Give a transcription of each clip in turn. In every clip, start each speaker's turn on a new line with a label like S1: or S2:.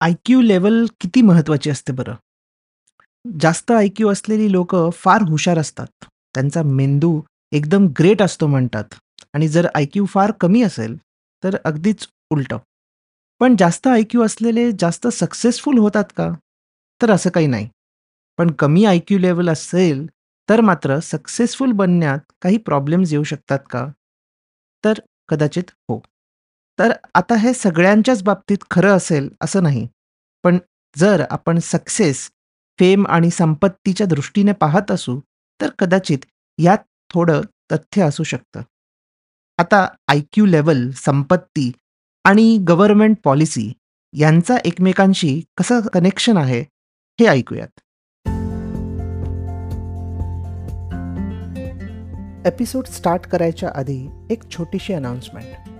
S1: IQ किती महत्वाची असते बरं? जास्त आय-क्यू असलेली लोकं फार हुशार असतात. त्यांचा मेंदू एकदम ग्रेट असतो म्हणतात आणि जर आय-क्यू फार कमी असेल, तर अगदीच उलटं. पण जास्त आय-क्यू असलेले जास्त सक्सेसफुल होतात का? तर असं काही नाही. पण कमी आय-क्यू लेव्हल असेल, तर मात्र सक्सेसफुल बनण्यात काही प्रॉब्लेम्स येऊ शकतात का? तर कदाचित हो. तर आता हे सगळ्यांच्याच बाबतीत खरं असेल असं नाही. पण जर आपण सक्सेस, फेम आणि संपत्तीच्या दृष्टीने पाहत असू, तर कदाचित यात थोडं तथ्य असू शकतं. आता आय-क्यू लेवल संपत्ती आणि गव्हर्नमेंट पॉलिसी यांचा एकमेकांशी कसं कनेक्शन आहे, हे ऐकूयात. एपिसोड स्टार्ट करायच्या आधी एक छोटीशी अनाउन्समेंट.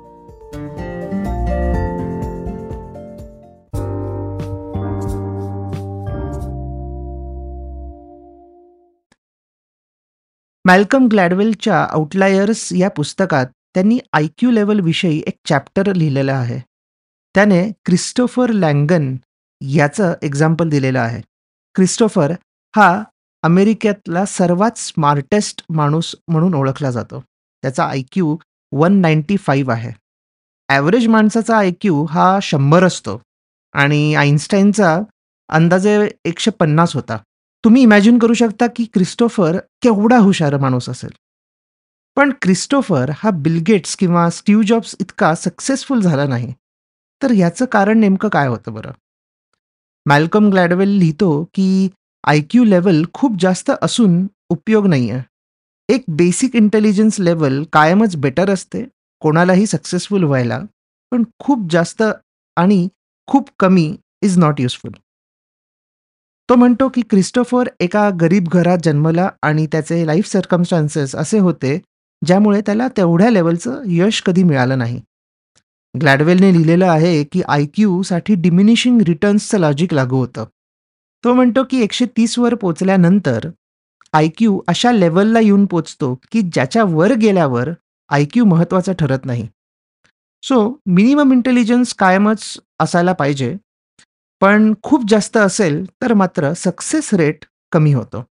S1: Malcolm ग्लॅडवेलच्या आउटलायर्स या पुस्तकात त्यांनी आय क्यू लेवलविषयी एक चॅप्टर लिहिलेलं आहे. त्याने क्रिस्टोफर लँगन याचं एक्झाम्पल दिलेलं आहे. क्रिस्टोफर हा अमेरिकेतला सर्वात स्मार्टेस्ट माणूस म्हणून ओळखला जातो. त्याचा I Q one ninety five आहे. ॲव्हरेज माणसाचा आय क्यू हा शंभर असतो आणि आईन्स्टाईनचा अंदाजे एकशे पन्नास होता. तुम्ही इमॅजिन करू शकता की क्रिस्टोफर केवढा हुशार माणूस असेल. पण क्रिस्टोफर हा बिलगेट्स किंवा स्टीव्ह जॉब्स इतका सक्सेसफुल झाला नाही. तर याचं कारण नेमकं काय होतं बरं? मॅल्कम ग्लॅडवेल लिहितो की आय-क्यू लेवल खूप जास्त असून उपयोग नाही आहे एक बेसिक इंटेलिजन्स लेवल कायमच बेटर असते कोणालाही सक्सेसफुल व्हायला. पण खूप जास्त आणि खूप कमी इज नॉट युजफुल. तो म्हणतो की क्रिस्टोफर एका गरीब घरात जन्मला आणि त्याचे लाईफ सर्कमस्टान्सेस असे होते, ज्यामुळे त्याला तेवढ्या लेवलचं यश कधी मिळालं नाही. ग्लॅडवेलने लिहिलेलं आहे की आय-क्यूसाठी डिमिनिशिंग रिटर्न्सचं लॉजिक लागू होतं. तो म्हणतो की एकशे वर पोचल्यानंतर आय-क्यू अशा लेवलला येऊन पोचतो की ज्याच्या वर गेल्यावर आय-क्यू महत्त्वाचा ठरत नाही. सो मिनिमम इंटेलिजन्स कायमच असायला पाहिजे पण खूप जास्त असेल तर मात्र सक्सेस रेट कमी होतो.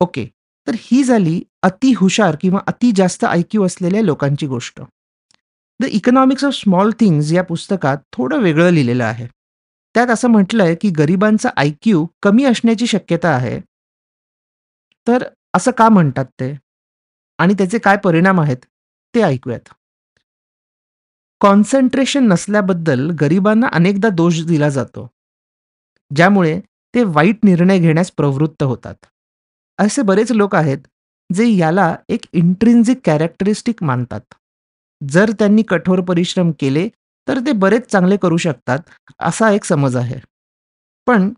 S1: ओके. तर ही झाली अति हुशार किंवा अति जास्त आय-क्यू असलेल्या लोकांची गोष्ट. The economics of small things या पुस्तकात थोडं वेगळं लिहिलेलं आहे. त्यात असं म्हटलंय की गरिबांचा आय-क्यू कमी असण्याची शक्यता आहे. तर असं का म्हणतात ते? आणि त्याचे काय परिणाम आहेत ते ऐकूयात. कॉन्सन्ट्रेशन नसल्याबद्दल गरिबांना अनेकदा दोष दिला जातो. ज्यामुळे ते वाईट निर्णय घेण्यास प्रवृत्त होतात. असे बरेच लोक आहेत, जे याला एक इंट्रिन्झिक कॅरेक्टरिस्टिक मानतात. जर त्यांनी कठोर परिश्रम केले, तर ते बरेच चांगले करू शकतात, असा एक समज आहे. पण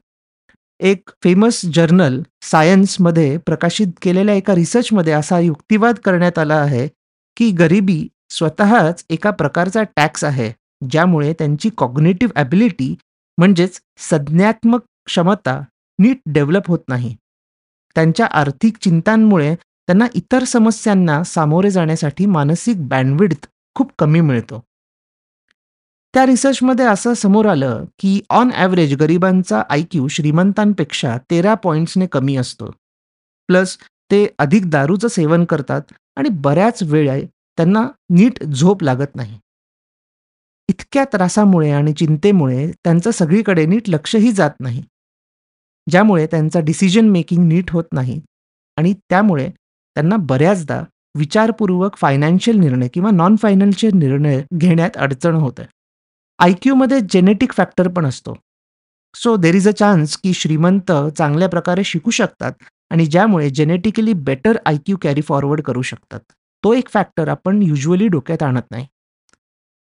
S1: एक फेमस जर्नल सायन्समध्ये प्रकाशित केलेल्या एका रिसर्चमध्ये असा युक्तिवाद करण्यात आला आहे, की गरिबी स्वतःच एका प्रकारचा टॅक्स आहे, ज्यामुळे त्यांची कॉग्नेटिव्ह ॲबिलिटी म्हणजेच संज्ञात्मक क्षमता नीट डेव्हलप होत नाही. त्यांच्या आर्थिक चिंतांमुळे त्यांना इतर समस्यांना सामोरे जाण्यासाठी मानसिक बँडविड्थ खूप कमी मिळतो. त्या रिसर्चमध्ये असं समोर आलं, की ऑन ॲव्हरेज गरिबांचा आय-क्यू श्रीमंतांपेक्षा तेरा पॉईंट्सने कमी असतो. प्लस ते अधिक दारूचं सेवन करतात आणि बऱ्याच वेळा त्यांना नीट झोप लागत नाही. इतक्या त्रासामुळे आणि चिंतेमुळे त्यांचं सगळीकडे नीट लक्षही जात नाही. ज्यामुळे त्यांचा डिसिजन मेकिंग नीट होत नाही आणि त्यामुळे त्यांना बऱ्याचदा विचारपूर्वक फायनान्शियल निर्णय किंवा नॉन फायनान्शियल निर्णय घेण्यात अडचण होते आय क्यूमध्ये जेनेटिक फॅक्टर पण असतो so there is a chance की श्रीमंत चांगल्या प्रकारे शिकू शकतात आणि ज्यामुळे genetically better I Q carry forward करू शकतात तो एक फॅक्टर आपण युजली डोक्यात आणत नाही.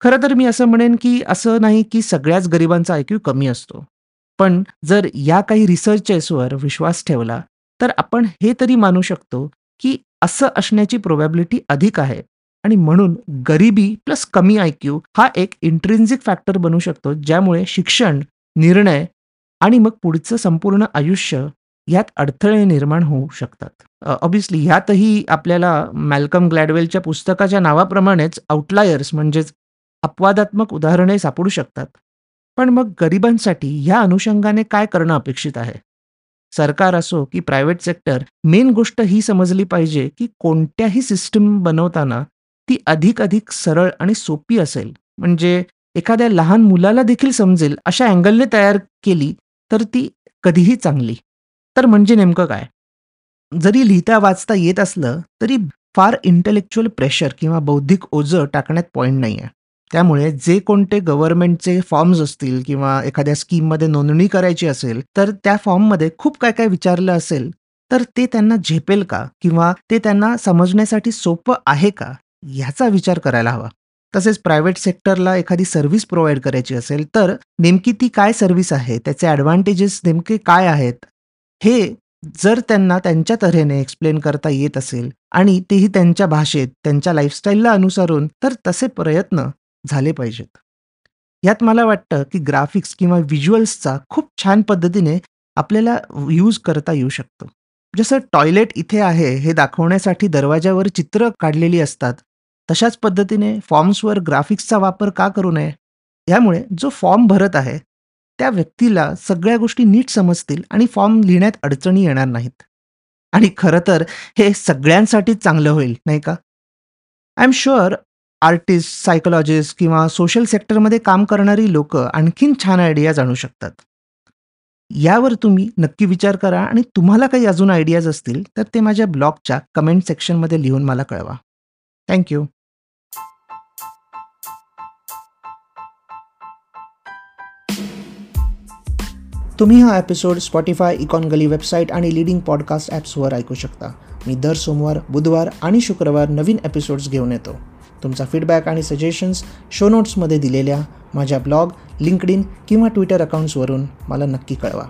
S1: खरं तर मी असं म्हणेन की असं नाही की सगळ्याच गरिबांचा आय कमी असतो. पण जर या काही रिसर्चेसवर विश्वास ठेवला तर आपण हे तरी मानू शकतो की असं असण्याची प्रोबॅबिलिटी अधिक आहे. आणि म्हणून गरिबी प्लस कमी आय क्यू हा एक इंट्रेन्सिक फॅक्टर बनू शकतो ज्यामुळे शिक्षण निर्णय आणि मग पुढचं संपूर्ण आयुष्य यात अडथळे निर्माण होऊ शकतात. ऑब्विसली ह्यातही आपल्याला मॅल्कम ग्लॅडवेलच्या पुस्तकाच्या नावाप्रमाणेच आउटलायर्स म्हणजेच अपवादात्मक उदाहरणे सापडू शकतात. पण मग गरिबांसाठी ह्या अनुषंगाने काय करणं अपेक्षित आहे? सरकार असो की प्रायव्हेट सेक्टर मेन गोष्ट ही समजली पाहिजे की कोणत्याही सिस्टम बनवताना ती अधिक अधिक सरळ आणि सोपी असेल. म्हणजे एखाद्या लहान मुलाला देखील समजेल अशा अँगलने तयार केली तर ती कधीही चांगली. तर म्हणजे नेमकं काय? जरी लिहिता वाचता येत असलं तरी फार इंटेलेक्च्युअल प्रेशर किंवा बौद्धिक ओझं टाकण्यात पॉईंट नाही आहे त्यामुळे जे कोणते गव्हर्नमेंटचे फॉर्म्स असतील किंवा एखाद्या स्कीममध्ये नोंदणी करायची असेल तर त्या फॉर्ममध्ये खूप काय काय विचारलं असेल तर ते त्यांना झेपेल का? किंवा ते त्यांना समजण्यासाठी सोपं आहे का? ह्याचा विचार करायला हवा. तसेच प्रायव्हेट सेक्टरला एखादी सर्व्हिस प्रोव्हाइड करायची असेल तर नेमकी ती काय सर्व्हिस आहे? त्याचे ॲडव्हान्टेजेस नेमके काय आहेत? हे जर त्यांना त्यांच्या तऱ्हेने एक्सप्लेन करता येत असेल आणि तेही त्यांच्या भाषेत त्यांच्या लाईफस्टाईलला अनुसरून तर तसे प्रयत्न झाले पाहिजेत. यात मला वाटतं की ग्राफिक्स किंवा व्हिज्युअल्सचा खूप छान पद्धतीने आपल्याला यूज करता येऊ शकतो. जसं टॉयलेट इथे आहे हे दाखवण्यासाठी दरवाजावर चित्र काढलेली असतात तशाच पद्धतीने फॉर्म्सवर ग्राफिक्सचा वापर का करू नये? यामुळे जो फॉर्म भरत आहे त्या व्यक्तीला सगळ्या गोष्टी नीट समजतील आणि फॉर्म लिहिण्यात अडचणी येणार नाहीत. आणि खरं तर हे सगळ्यांसाठीच चांगलं होईल नाही का? I am sure artist psychologist किंवा सोशल सेक्टरमध्ये काम करणारी लोक आणखीन छान आयडियाज आणू शकतात. यावर तुम्ही नक्की विचार करा आणि तुम्हाला काही अजून आयडियाज असतील तर ते माझ्या ब्लॉगच्या कमेंट सेक्शनमध्ये लिहून मला कळवा. थँक्यू तुम्ही हा episode Spotify Econ Gully website आणि लिडिंग पॉडकास्ट ॲप्सवर ऐकू शकता. मी दर सोमवार बुधवार आणि शुक्रवार नवीन एपिसोड्स घेऊन येतो. तुमचा फीडबॅक आणि सजेशन्स शो नोट्समध्ये दिलेल्या माझ्या ब्लॉग लिंकडिन किंवा ट्विटर अकाउंट्सवरून मला नक्की कळवा.